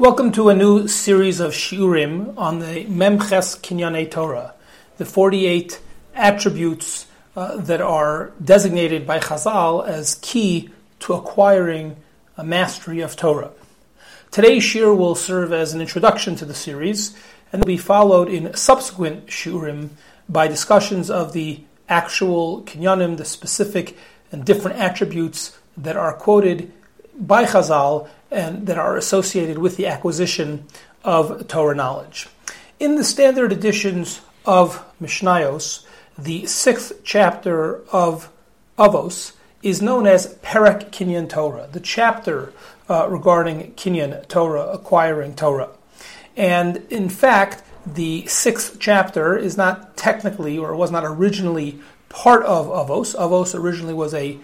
Welcome to a new series of shiurim on the Memches Kinyanei Torah, the 48 attributes uh, that are designated by Chazal as key to acquiring a mastery of Torah. Today's shiur will serve as an introduction to the series and will be followed in subsequent shiurim by discussions of the actual kinyanim, the specific and different attributes that are quoted by Chazal and that are associated with the acquisition of Torah knowledge. In the standard editions of Mishnayos, the sixth chapter of Avos is known as Perek Kinyan Torah, the chapter uh, regarding Kinyan Torah, acquiring Torah. And in fact, the sixth chapter is not technically, or was not originally part of Avos. Avos originally was a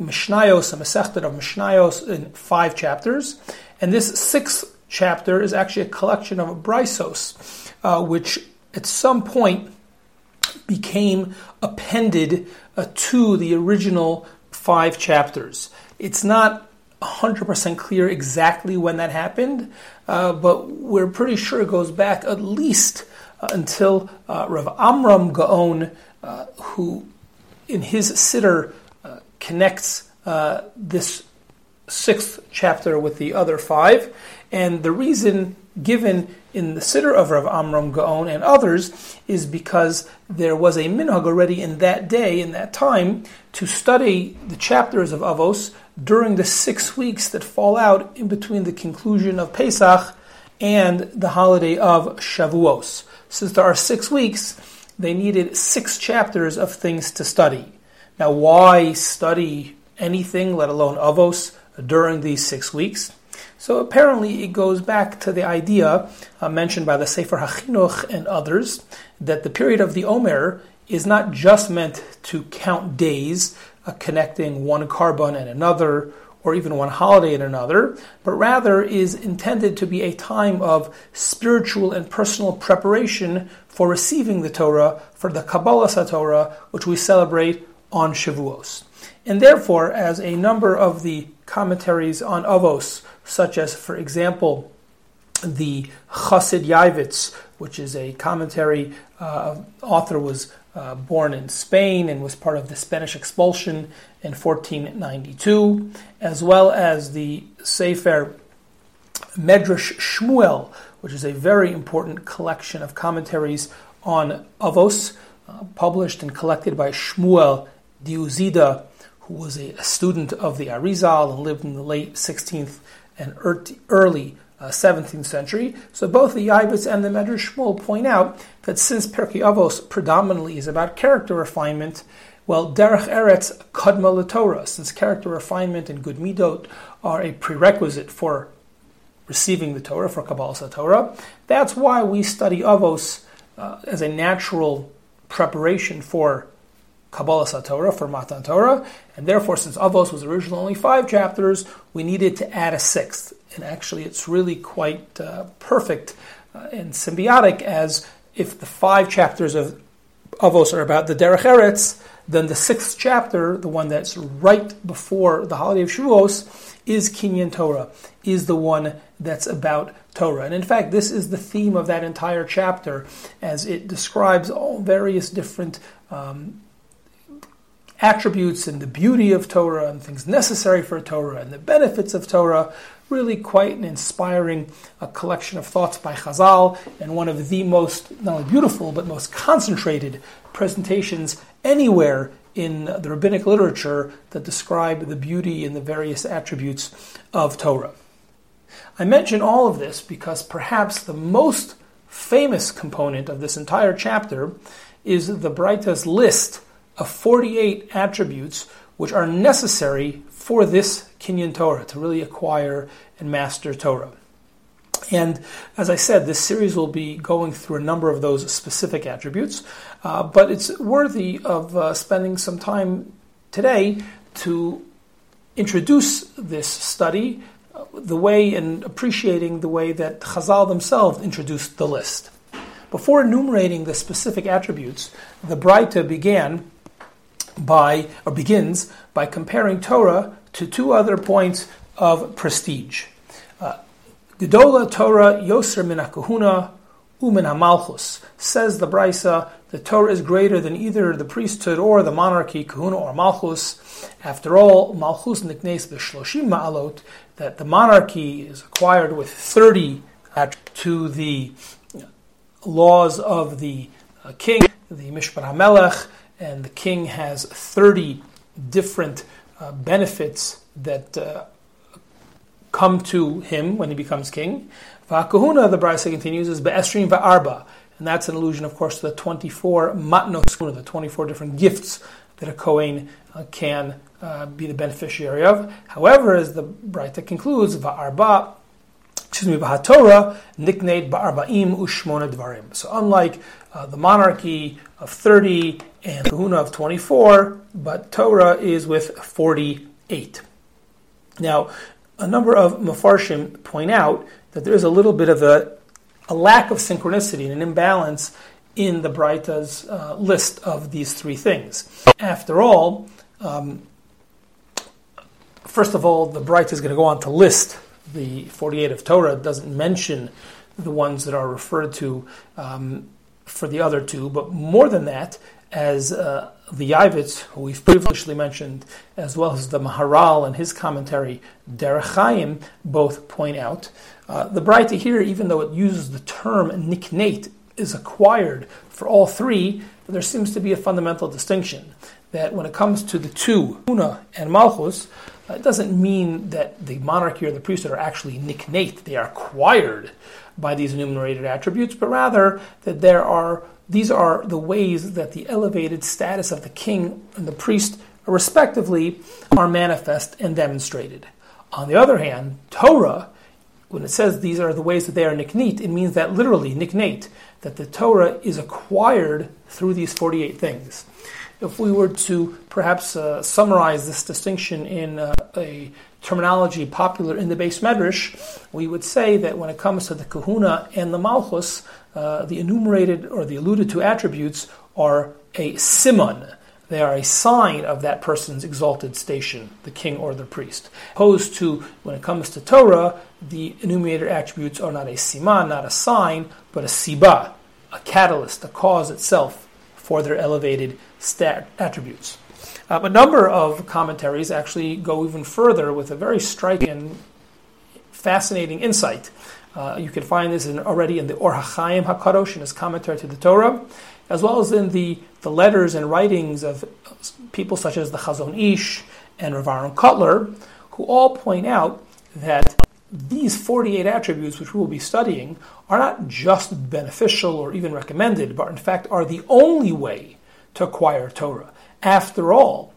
Mishnayos, a Masechta of Mishnayos in five chapters. And this sixth chapter is actually a collection of Brisos, uh, which at some point became appended uh, to the original five chapters. It's not 100% clear exactly when that happened, uh, but we're pretty sure it goes back at least uh, until uh, Rav Amram Gaon, uh, who in his Siddur connects uh, this sixth chapter with the other five. And the reason given in the Siddur of Rav Amram Gaon and others is because there was a minhag already in that day, in that time, to study the chapters of Avos during the six weeks that fall out in between the conclusion of Pesach and the holiday of Shavuos. Since there are six weeks, they needed six chapters of things to study. Now, why study anything, let alone Avos, during these six weeks? So apparently, it goes back to the idea uh, mentioned by the Sefer Hachinuch and others that the period of the Omer is not just meant to count days, uh, connecting one korban and another, or even one holiday and another, but rather is intended to be a time of spiritual and personal preparation for receiving the Torah, for the Kabbalah Torah, which we celebrate on Shavuos. And therefore, as a number of the commentaries on Avos, such as, for example, the Chassid Yavitz, which is a commentary, uh, author was uh, born in Spain and was part of the Spanish expulsion in 1492, as well as the Sefer Medrash Shmuel, which is a very important collection of commentaries on Avos, uh, published and collected by Shmuel Diuzida, who was a, a, student of the Arizal and lived in the late 16th and early uh, 17th century. So both the Yavitz and the Medrash Shmuel point out that since Pirkei Avos predominantly is about character refinement, well, Derech Eretz Kadma Torah, since character refinement and good midot are a prerequisite for receiving the Torah, for Kabbalah Torah, that's why we study Avos uh, as a natural preparation for Kabbalah Torah for Matan Torah, and therefore, since Avos was originally only five chapters, we needed to add a sixth. And actually, it's really quite uh, perfect uh, and symbiotic, as if the five chapters of Avos are about the Derech Eretz, then the sixth chapter, the one that's right before the holiday of Shavuos, is Kinyan Torah, is the one that's about Torah. And in fact, this is the theme of that entire chapter, as it describes all various different um, attributes and the beauty of Torah and things necessary for Torah and the benefits of Torah. Really, quite an inspiring uh, collection of thoughts by Chazal and one of the most, not only beautiful, but most concentrated presentations anywhere in the rabbinic literature that describe the beauty and the various attributes of Torah. I mention all of this because perhaps the most famous component of this entire chapter is the Breita's list of 48 attributes which are necessary for this Kinyan Torah to really acquire and master Torah. And as I said, this series will be going through a number of those specific attributes, uh, but it's worthy of uh, spending some time today to introduce this study uh, the way and appreciating the way that Chazal themselves introduced the list. Before enumerating the specific attributes, the Breita began by, or begins by comparing Torah to two other points of prestige. Uh, Gedola Torah Yoser min Kahuna umin Hamalchus. Says the Brisa, the Torah is greater than either the priesthood or the monarchy, Kahuna or Malchus. After all, Malchus niknes b'shloshim ma'alot, that the monarchy is acquired with 30 to the laws of the uh, king, the Mishpat HaMelech, and the king has 30 different uh, benefits that uh, come to him when he becomes king. Va'kahuna, the Brisa continues, is be'esrim va'arba, and that's an allusion, of course, to the 24 matnos, the 24 different gifts that a Kohen uh, can uh, be the beneficiary of. However, as the Brisa concludes, va'arba, excuse me, v'hatorah, niknate ba'arba'im ushmona dvarim. So unlike uh, the monarchy of 30 and kahuna of 24, but Torah is with 48. Now, a number of mafarshim point out that there is a little bit of a, a lack of synchronicity and an imbalance in the Braita's uh, list of these three things. After all, um, first of all, the Braita is going to go on to list the 48 of Torah. Doesn't mention the ones that are referred to um, for the other two, but more than that, as uh, the Yavitz, who we've previously mentioned, as well as the Maharal and his commentary, Derech Chaim, both point out. Uh, the Braita here, even though it uses the term niknate, is acquired for all three, there seems to be a fundamental distinction that when it comes to the two, Una and Malchus, uh, it doesn't mean that the monarchy or the priesthood are actually niknate, they are acquired by these enumerated attributes, but rather that there are these are the ways that the elevated status of the king and the priest, respectively, are manifest and demonstrated. On the other hand, Torah, when it says these are the ways that they are niknit, it means that literally, niknate, that the Torah is acquired through these 48 things. If we were to perhaps uh, summarize this distinction in uh, a terminology popular in the beis medrash, we would say that when it comes to the kahuna and the malchus, uh, the enumerated or the alluded to attributes are a simon. They are a sign of that person's exalted station, the king or the priest. Opposed to when it comes to Torah, the enumerated attributes are not a siman, not a sign, but a siba, a catalyst, a cause itself for their elevated stat- attributes. Uh, a number of commentaries actually go even further with a very striking, fascinating insight. Uh, you can find this in, already in the Or HaChaim HaKadosh in his commentary to the Torah, as well as in the, the letters and writings of people such as the Chazon Ish and Rav Aaron Kotler, who all point out that these 48 attributes, which we will be studying, are not just beneficial or even recommended, but in fact are the only way to acquire Torah. After all,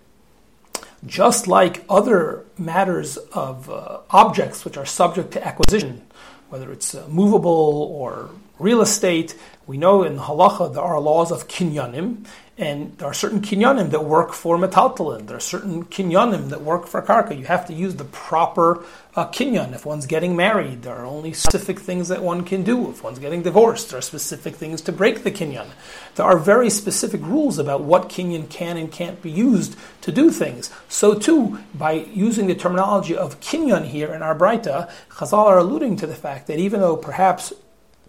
just like other matters of uh, objects which are subject to acquisition, whether it's uh, movable or real estate, we know in halacha there are laws of kinyanim, and there are certain kinyanim that work for metaltalin. There are certain kinyanim that work for karka. You have to use the proper uh, kinyan. If one's getting married, there are only specific things that one can do. If one's getting divorced, there are specific things to break the kinyan. There are very specific rules about what kinyan can and can't be used to do things. So too, by using the terminology of kinyan here in our Braita, Chazal are alluding to the fact that even though perhaps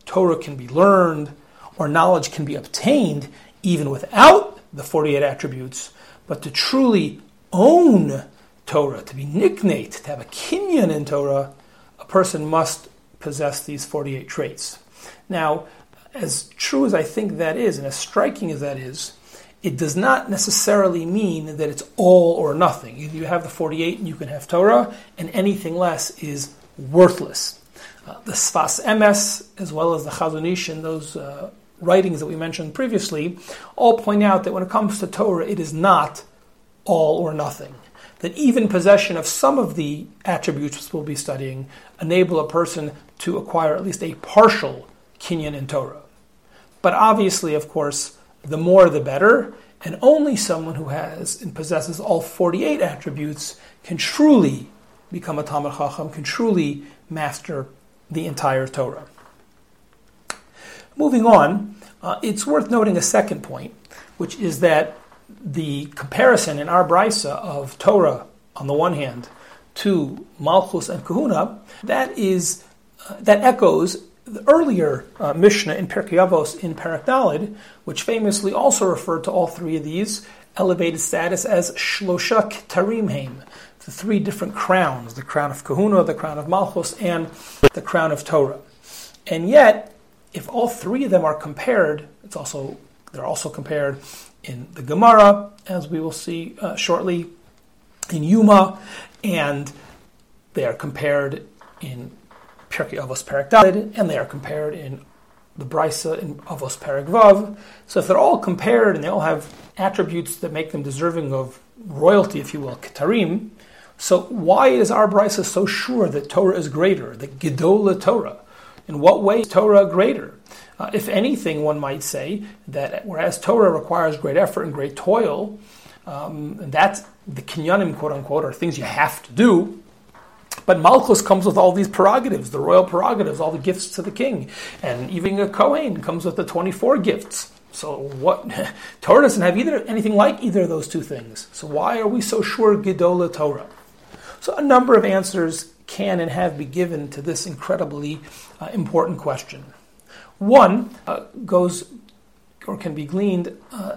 Torah can be learned or knowledge can be obtained, even without the 48 attributes, but to truly own Torah, to be niknate, to have a kinyan in Torah, a person must possess these 48 traits. Now, as true as I think that is, and as striking as that is, it does not necessarily mean that it's all or nothing. You have the 48 and you can have Torah, and anything less is worthless. Uh, the Sfas Emes, as well as the Chazon Ish, and those uh, writings that we mentioned previously all point out that when it comes to Torah, it is not all or nothing. That even possession of some of the attributes we'll be studying enable a person to acquire at least a partial kinyan in Torah. But obviously, of course, the more the better, and only someone who has and possesses all 48 attributes can truly become a Talmud Chacham, can truly master the entire Torah. Moving on, uh, it's worth noting a second point, which is that the comparison in our brisa of Torah on the one hand to Malchus and Kahuna, that is uh, that echoes the earlier uh, Mishnah in Pirkei Avos in Parak Dalid, which famously also referred to all three of these elevated status as Shlosha Tarimheim, the three different crowns the crown of Kahuna, the crown of Malchus, and the crown of Torah. And yet, if all three of them are compared, it's also they're also compared in the Gemara, as we will see uh, shortly, in Yuma, and they are compared in Pirkei Avos Perak Dalid, and they are compared in the Brisa in Avos Perak Vav. So if they're all compared and they all have attributes that make them deserving of royalty, if you will, Ketarim, so why is our Brisa so sure that Torah is greater, that Gedola Torah? In what way is Torah greater? Uh, if anything, one might say that whereas Torah requires great effort and great toil, um, and that's the kinyanim, quote unquote, are things you have to do. But Malchus comes with all these prerogatives, the royal prerogatives, all the gifts to the king. And even a Kohen comes with the 24 gifts. So what Torah doesn't have either anything like either of those two things. So why are we so sure Gedola Torah? So a number of answers can and have been given to this incredibly uh, important question. One uh, goes or can be gleaned uh,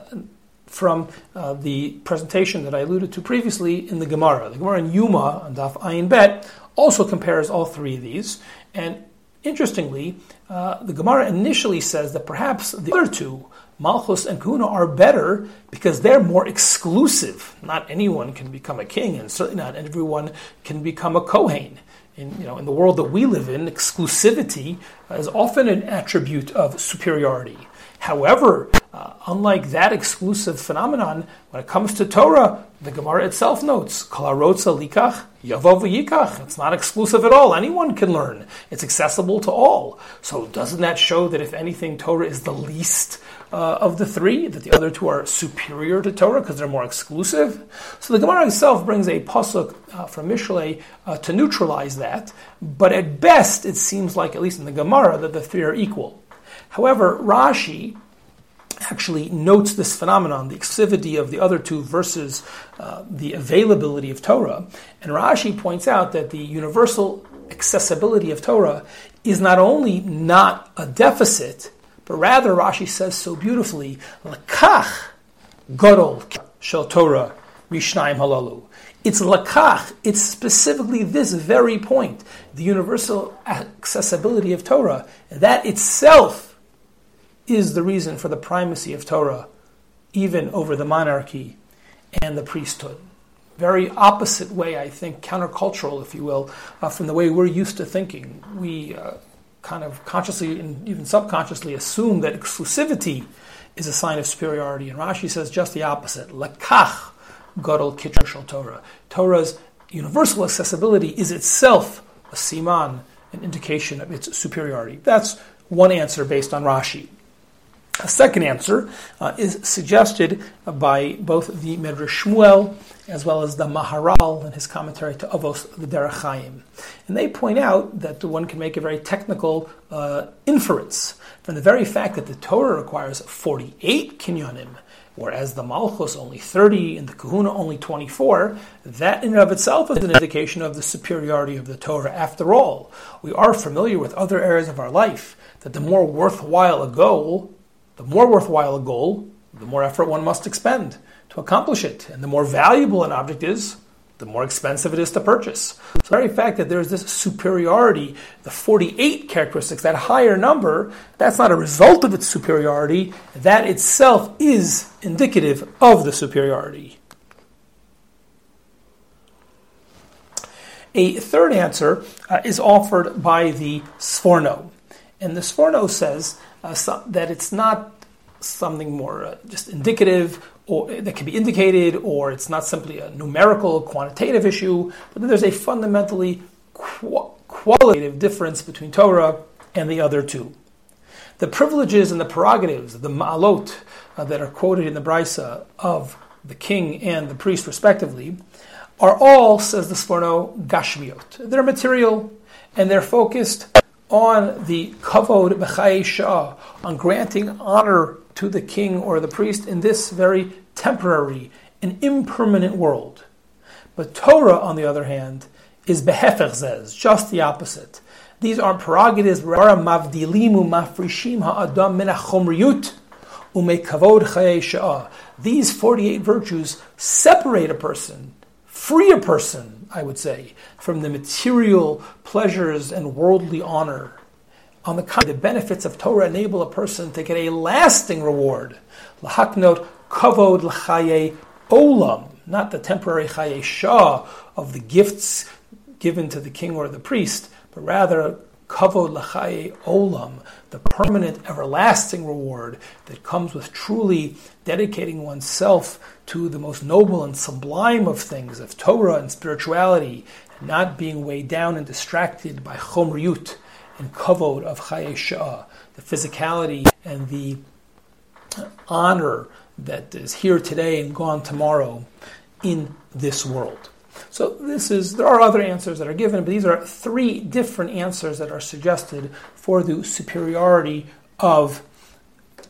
from uh, the presentation that I alluded to previously in the Gemara. The Gemara in Yuma on Daf Ayin Bet also compares all three of these. And interestingly, uh, the Gemara initially says that perhaps the other two, Malchus and Kahuna, are better because they're more exclusive. Not anyone can become a king, and certainly not everyone can become a Kohen in, you know, in the world that we live in, exclusivity is often an attribute of superiority. However, uh, unlike that exclusive phenomenon, when it comes to Torah, the Gemara itself notes, Kalarotza likach, yavov yikach. It's not exclusive at all. Anyone can learn. It's accessible to all. So doesn't that show that if anything, Torah is the least uh, of the three, that the other two are superior to Torah because they're more exclusive. So the Gemara itself brings a pasuk uh, from Mishlei uh, to neutralize that, but at best it seems like, at least in the Gemara, that the three are equal. However, Rashi actually notes this phenomenon, the exclusivity of the other two versus uh, the availability of Torah. And Rashi points out that the universal accessibility of Torah is not only not a deficit, but rather, Rashi says so beautifully, lakach gadol shel Torah rishnaim halalu. It's lakach. It's specifically this very point, the universal accessibility of Torah. That itself is the reason for the primacy of Torah, even over the monarchy and the priesthood. Very opposite way, I think, countercultural, if you will, uh, from the way we're used to thinking. We uh, kind of consciously and even subconsciously assume that exclusivity is a sign of superiority. And Rashi says just the opposite. Lakach gadol kitr Torah. Torah's universal accessibility is itself a siman, an indication of its superiority. That's one answer based on Rashi. A second answer uh, is suggested by both the Medrash Shmuel as well as the Maharal in his commentary to Avos the Derech. And they point out that one can make a very technical uh, inference from the very fact that the Torah requires 48 kinyonim, whereas the Malchus only 30 and the Kahuna only 24. That in and of itself is an indication of the superiority of the Torah. After all, we are familiar with other areas of our life that the more worthwhile a goal, the more worthwhile a goal, the more effort one must expend to accomplish it. And the more valuable an object is, the more expensive it is to purchase. So the very fact that there's this superiority, the 48 characteristics, that higher number, that's not a result of its superiority. That itself is indicative of the superiority. A third answer uh, is offered by the Sforno. And the Sforno says uh, that it's not something more uh, just indicative or that can be indicated, or it's not simply a numerical, quantitative issue, but then there's a fundamentally qu- qualitative difference between Torah and the other two. The privileges and the prerogatives, the ma'alot uh, that are quoted in the Brisa of the king and the priest, respectively, are all, says the Sforno, gashmiot. They're material and they're focused on the kavod b'chayei shah, on granting honor to the king or the priest in this very temporary and impermanent world. But Torah, on the other hand, is behefech just the opposite. These are prerogatives These 48 virtues separate a person, free a person, I would say, from the material pleasures and worldly honor. On the contrary, the benefits of Torah enable a person to get a lasting reward. Lahaknot kavod l'chaye olam, not the temporary chaye shah of the gifts given to the king or the priest, but rather kavod l'chaye olam, the permanent, everlasting reward that comes with truly dedicating oneself to the most noble and sublime of things, of Torah and spirituality, and not being weighed down and distracted by chomriyut and kavod of chaye shah, the physicality and the honor that is here today and gone tomorrow in this world. So this is there are other answers that are given, but these are three different answers that are suggested for the superiority of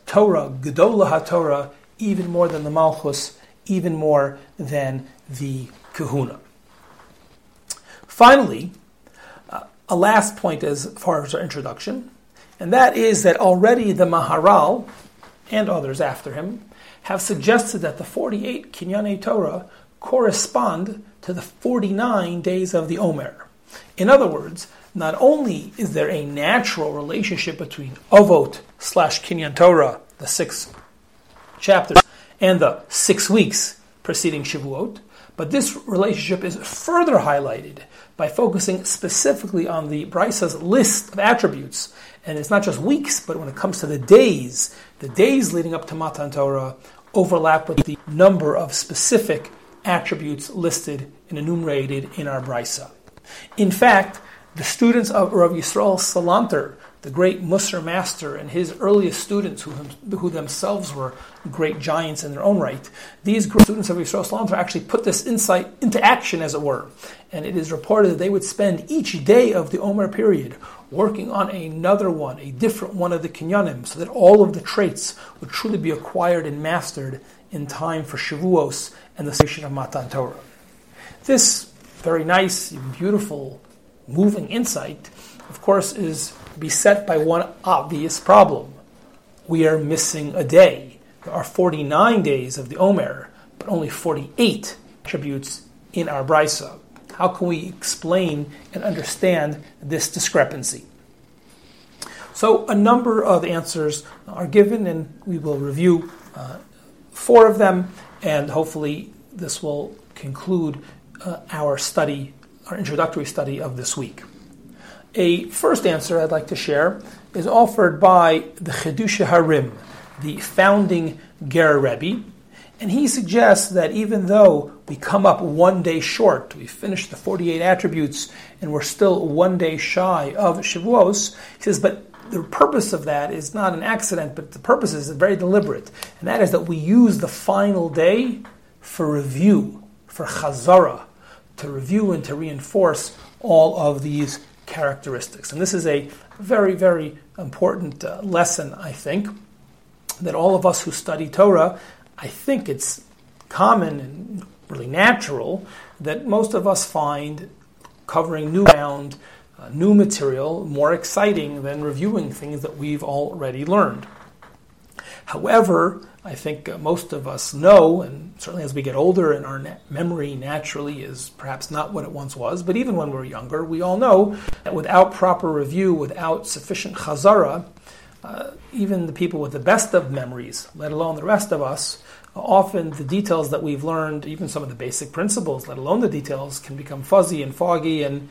Torah, Gedolah HaTorah, even more than the Malchus, even more than the Kahuna. Finally, uh, a last point as far as our introduction, and that is that already the Maharal and others after him have suggested that the 48 Kinyane Torah correspond to the 49 days of the Omer. In other words, not only is there a natural relationship between Avot slash Kinyan Torah, the six chapters, and the six weeks preceding Shavuot, but this relationship is further highlighted by focusing specifically on the Brisa's list of attributes. And it's not just weeks, but when it comes to the days, the days leading up to Matan Torah overlap with the number of specific attributes listed and enumerated in our Brisa. In fact, the students of Rav Yisrael Salanter, the great Musar master, and his earliest students, who, who themselves were great giants in their own right, these students of Yisrael Salanter actually put this insight into action, as it were. And it is reported that they would spend each day of the Omer period working on another one, a different one of the Kinyanim, so that all of the traits would truly be acquired and mastered in time for Shavuos and the station of Matan Torah. This very nice, beautiful, moving insight, of course, is beset by one obvious problem. We are missing a day. There are 49 days of the Omer, but only 48 attributes in our Brisa. How can we explain and understand this discrepancy? So, a number of answers are given, and we will review uh, four of them, and hopefully, this will conclude uh, our study, our introductory study of this week. A first answer I'd like to share is offered by the Chiddushei HaRim, the founding Ger Rebbe, and he suggests that even though we come up one day short, we finish the 48 attributes, and we're still one day shy of Shavuos, he says, but the purpose of that is not an accident, but the purpose is very deliberate, and that is that we use the final day for review, for chazara, to review and to reinforce all of these characteristics. And this is a very, very important uh, lesson, I think, that all of us who study Torah, I think it's common and really natural that most of us find covering new ground, uh, new material more exciting than reviewing things that we've already learned. However, I think uh, most of us know, and certainly as we get older and our na- memory naturally is perhaps not what it once was, but even when we're younger, we all know that without proper review, without sufficient chazara, uh, even the people with the best of memories, let alone the rest of us, often the details that we've learned, even some of the basic principles, let alone the details, can become fuzzy and foggy, and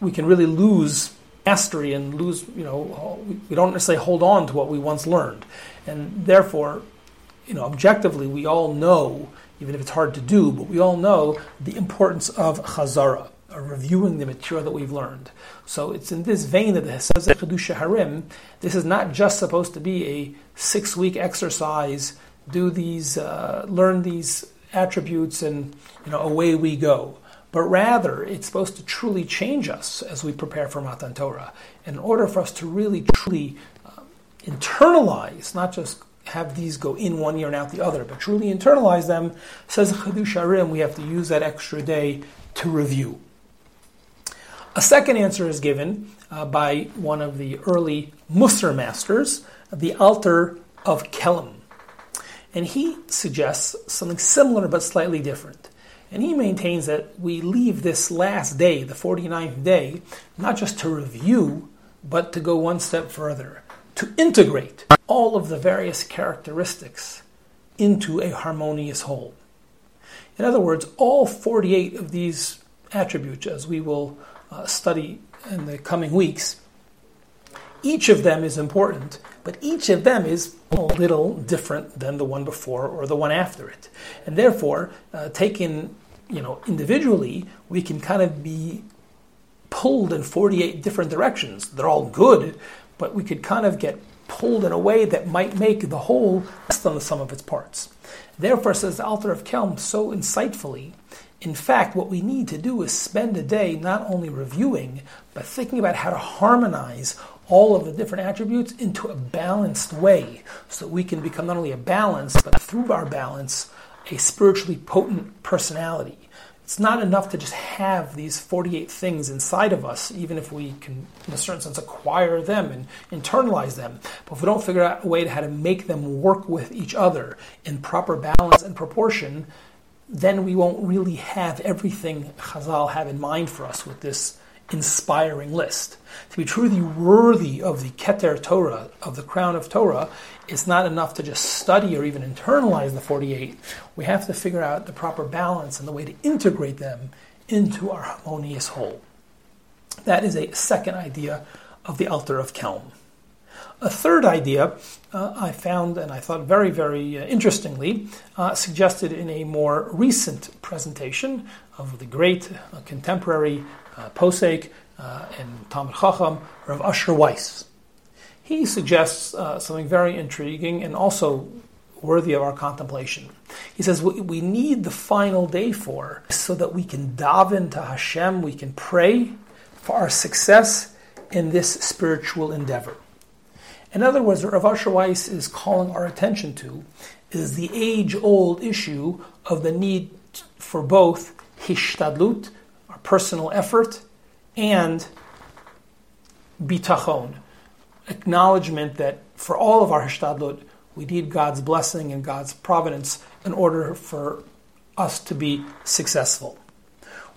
we can really lose mastery and lose, you know, we don't necessarily hold on to what we once learned. And therefore, you know, objectively, we all know, even if it's hard to do, but we all know the importance of chazara, of reviewing the material that we've learned. So it's in this vein that it says Chiddushei HaRim, this is not just supposed to be a six-week exercise, do these, uh, learn these attributes, and you know, away we go. But rather, it's supposed to truly change us as we prepare for Matan Torah. In order for us to really, truly uh, internalize, not just have these go in one ear and out the other, but truly internalize them, says Chiddushei HaRim, we have to use that extra day to review. A second answer is given uh, by one of the early Musar masters, the Alter of Kelm. And he suggests something similar but slightly different. And he maintains that we leave this last day, the 49th day, not just to review, but to go one step further, to integrate all of the various characteristics into a harmonious whole. In other words, all 48 of these attributes, as we will uh, study in the coming weeks, each of them is important, but each of them is a little different than the one before or the one after it. And therefore, uh, taken you know, individually, we can kind of be pulled in 48 different directions. They're all good, but we could kind of get pulled in a way that might make the whole less than the sum of its parts. Therefore, says the Alter of Kelm so insightfully, in fact, what we need to do is spend a day not only reviewing, but thinking about how to harmonize all of the different attributes into a balanced way so that we can become not only a balance, but through our balance, a spiritually potent personality. It's not enough to just have these 48 things inside of us, even if we can, in a certain sense, acquire them and internalize them. But if we don't figure out a way to how to make them work with each other in proper balance and proportion, then we won't really have everything Chazal have in mind for us with this inspiring list. To be truly worthy of the Keter Torah, of the crown of Torah, it's not enough to just study or even internalize the 48. We have to figure out the proper balance and the way to integrate them into our harmonious whole. That is a second idea of the Alter of Kelm. A third idea uh, I found, and I thought very, very uh, interestingly, uh, suggested in a more recent presentation of the great uh, contemporary uh, posek uh, and Talmud Chacham, Rav Asher Weiss he suggests uh, something very intriguing and also worthy of our contemplation. He says we need the final day for so that we can daven to Hashem, we can pray for our success in this spiritual endeavor. In other words, what Rav Asher Weiss is calling our attention to is the age-old issue of the need for both hishtadlut, personal effort, and bitachon, acknowledgement that for all of our hishtadlut, we need God's blessing and God's providence in order for us to be successful.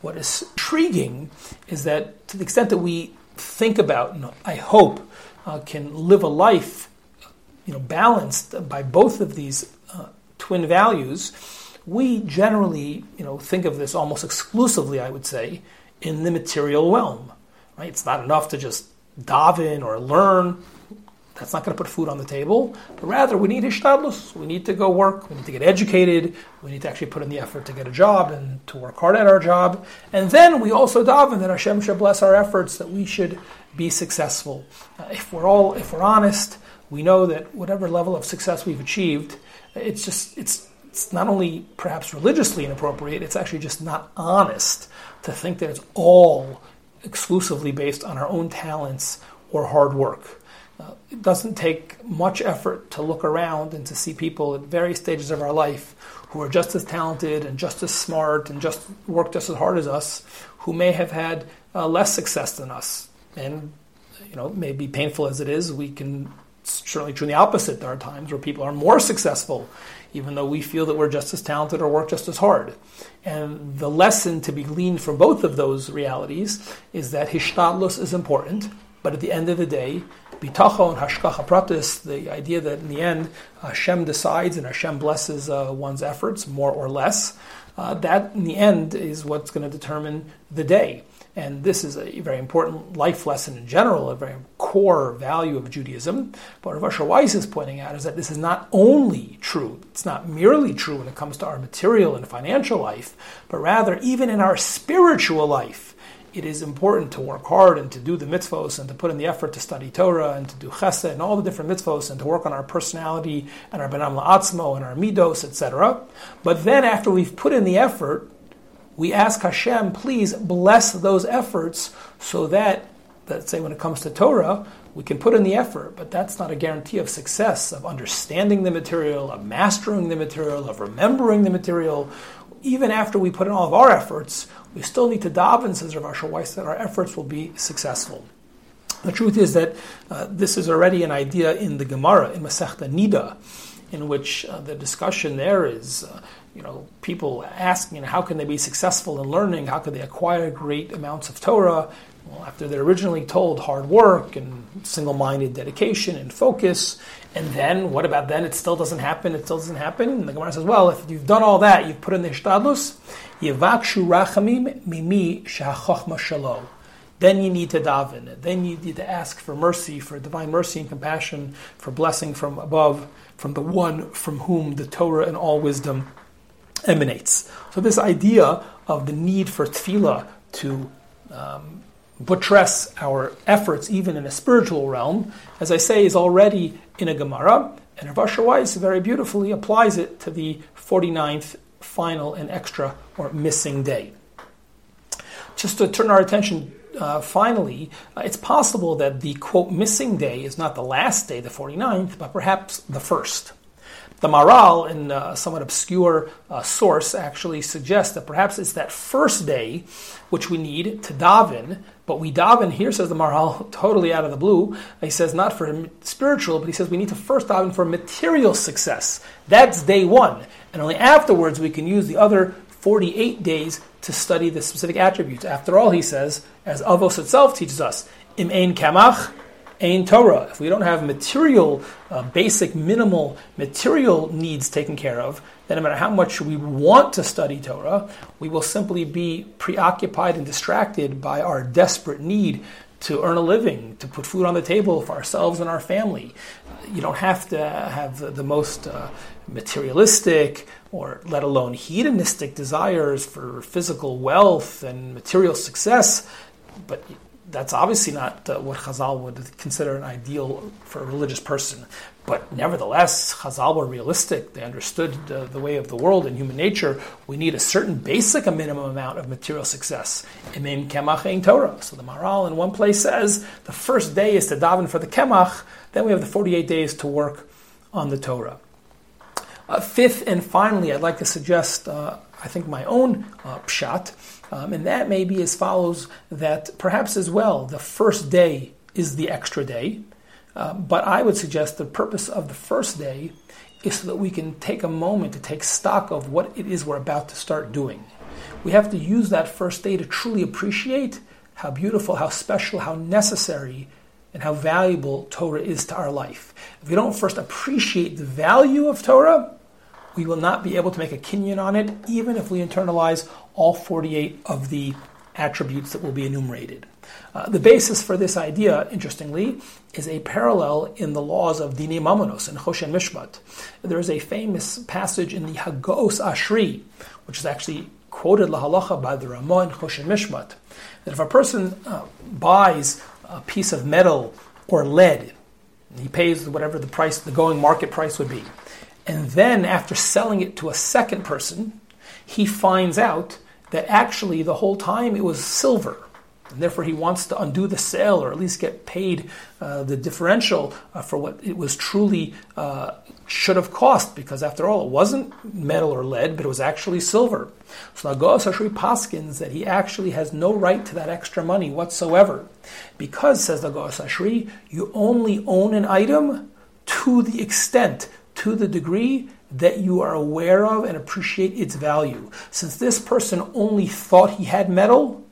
What is intriguing is that to the extent that we think about, and I hope, uh, can live a life, you know, balanced by both of these uh, twin values, we generally, you know, think of this almost exclusively, I would say, in the material realm. Right? It's not enough to just daven or learn. That's not going to put food on the table. But rather, we need hishtadlus. We need to go work. We need to get educated. We need to actually put in the effort to get a job and to work hard at our job. And then we also daven that Hashem should bless our efforts, that we should be successful. Uh, if we're all, if we're honest, we know that whatever level of success we've achieved, it's just it's it's not only perhaps religiously inappropriate, it's actually just not honest to think that it's all exclusively based on our own talents or hard work. Uh, it doesn't take much effort to look around and to see people at various stages of our life who are just as talented and just as smart and just work just as hard as us, who may have had uh, less success than us. And you know, maybe painful as it is, we can certainly true in the opposite. There are times where people are more successful, even though we feel that we're just as talented or work just as hard. And the lesson to be gleaned from both of those realities is that hishtadlus is important, but at the end of the day, bitachon hashgacha pratis, the idea that in the end Hashem decides and Hashem blesses uh, one's efforts more or less, uh, that in the end is what's going to determine the day. And this is a very important life lesson in general, a very core value of Judaism. But Rav Asher Weiss is pointing out is that this is not only true, it's not merely true when it comes to our material and financial life, but rather even in our spiritual life, it is important to work hard and to do the mitzvos and to put in the effort to study Torah and to do chesed and all the different mitzvos and to work on our personality and our benam la'atzmo and our midos, etc. But then after we've put in the effort, we ask Hashem, please bless those efforts so that, let's say when it comes to Torah, we can put in the effort, but that's not a guarantee of success, of understanding the material, of mastering the material, of remembering the material. Even after we put in all of our efforts, we still need to daven, says Rav Asher Weiss, that our efforts will be successful. The truth is that uh, this is already an idea in the Gemara, in Masechta Nida, in which uh, the discussion there is, uh, you know, people asking, you know, how can they be successful in learning? How can they acquire great amounts of Torah? Well, after they're originally told hard work and single-minded dedication and focus, and then what about then? It still doesn't happen. It still doesn't happen. And the Gemara says, well, if you've done all that, you've put in the hishtadlus, yivakshu rachamim mimi shachochma shalo. Then you need to daven. Then you need to ask for mercy, for divine mercy and compassion, for blessing from above, from the one from whom the Torah and all wisdom emanates. So this idea of the need for tefillah to um, buttress our efforts, even in a spiritual realm, as I say, is already in a Gemara, and Rav Asher Weiss very beautifully applies it to the 49th final and extra or missing day. Just to turn our attention uh, finally, uh, it's possible that the quote missing day is not the last day, the 49th, but perhaps the first. The Maharal, in a somewhat obscure uh, source, actually suggests that perhaps it's that first day which we need to daven, but we daven here, says the Maharal, totally out of the blue. He says not for spiritual, but he says we need to first daven for material success. That's day one. And only afterwards we can use the other 48 days to study the specific attributes. After all, he says, as Avos itself teaches us, im ein kamach, ein Torah. If we don't have material, uh, basic, minimal material needs taken care of, then no matter how much we want to study Torah, we will simply be preoccupied and distracted by our desperate need to earn a living, to put food on the table for ourselves and our family. You don't have to have the, the most uh, materialistic or let alone hedonistic desires for physical wealth and material success, but that's obviously not uh, what Chazal would consider an ideal for a religious person. But nevertheless, Chazal were realistic. They understood the way of the world and human nature. We need a certain basic, a minimum amount of material success. Imim kemach Torah. So the Maharal in one place says the first day is to daven for the kemach. Then we have the 48 days to work on the Torah. Uh, fifth and finally, I'd like to suggest, uh, I think, my own uh, pshat, um, and that may be as follows that perhaps as well, the first day is the extra day. Uh, but I would suggest the purpose of the first day is so that we can take a moment to take stock of what it is we're about to start doing. We have to use that first day to truly appreciate how beautiful, how special, how necessary, and how valuable Torah is to our life. If we don't first appreciate the value of Torah, we will not be able to make a kinyan on it, even if we internalize all 48 of the attributes that will be enumerated. Uh, the basis for this idea, interestingly, is a parallel in the laws of Dine Mamonos and Choshen Mishpat. There is a famous passage in the Hagos Ashri, which is actually quoted lahalacha by the Ramah in Choshen Mishpat, that if a person uh, buys a piece of metal or lead, he pays whatever the price, the going market price would be, and then after selling it to a second person, he finds out that actually the whole time it was silver. And therefore, he wants to undo the sale or at least get paid uh, the differential uh, for what it was truly uh, should have cost, because after all, it wasn't metal or lead, but it was actually silver. So Nagos Ashri Paskins that he actually has no right to that extra money whatsoever. Because, says Nagos Ashri, you only own an item to the extent, to the degree that you are aware of and appreciate its value. Since this person only thought he had metal,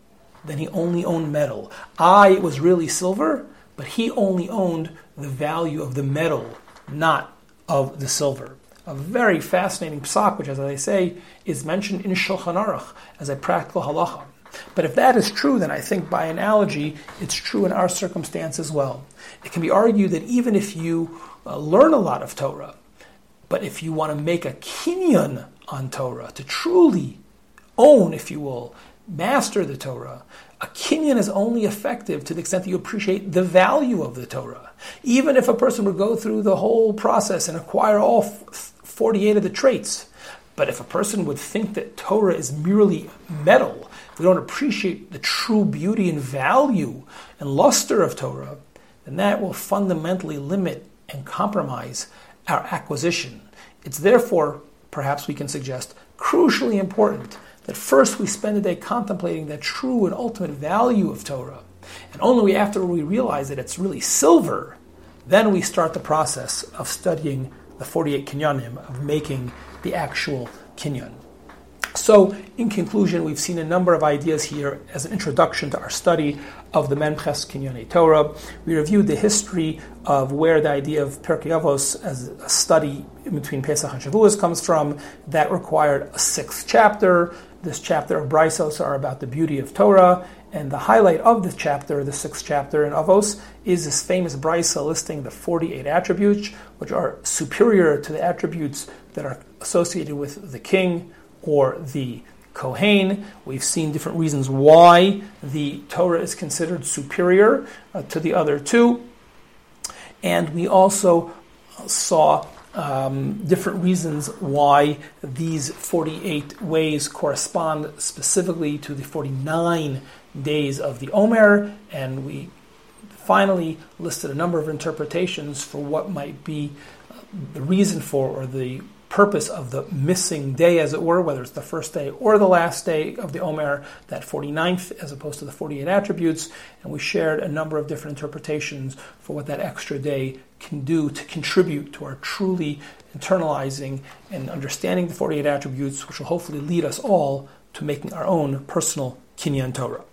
then he only owned metal. I, it was really silver, but he only owned the value of the metal, not of the silver. A very fascinating psak, which, as I say, is mentioned in Shulchan Aruch as a practical halacha. But if that is true, then I think by analogy, it's true in our circumstance as well. It can be argued that even if you uh, learn a lot of Torah, but if you want to make a kinyan on Torah, to truly own, if you will, master the Torah, a kinyan is only effective to the extent that you appreciate the value of the Torah. Even if a person would go through the whole process and acquire all 48 of the traits, but if a person would think that Torah is merely metal, if we don't appreciate the true beauty and value and luster of Torah, then that will fundamentally limit and compromise our acquisition. It's therefore, perhaps we can suggest, crucially important that first we spend a day contemplating the true and ultimate value of Torah. And only after we realize that it's really silver, then we start the process of studying the 48 kinyanim, of making the actual kinyan. So, in conclusion, we've seen a number of ideas here as an introduction to our study of the Memches Kinyane Torah. We reviewed the history of where the idea of Pirkei Avos as a study between Pesach and Shavuos comes from. That required a sixth chapter. This chapter of Braisos are about the beauty of Torah, and the highlight of the chapter, the sixth chapter in Avos, is this famous braisa listing the 48 attributes, which are superior to the attributes that are associated with the king or the Kohen. We've seen different reasons why the Torah is considered superior uh, to the other two. And we also saw um, different reasons why these 48 ways correspond specifically to the 49 days of the Omer. And we finally listed a number of interpretations for what might be uh, the reason for or the purpose of the missing day, as it were, whether it's the first day or the last day of the Omer, that 49th as opposed to the 48 attributes. And we shared a number of different interpretations for what that extra day can do to contribute to our truly internalizing and understanding the 48 attributes, which will hopefully lead us all to making our own personal Kinyan Torah.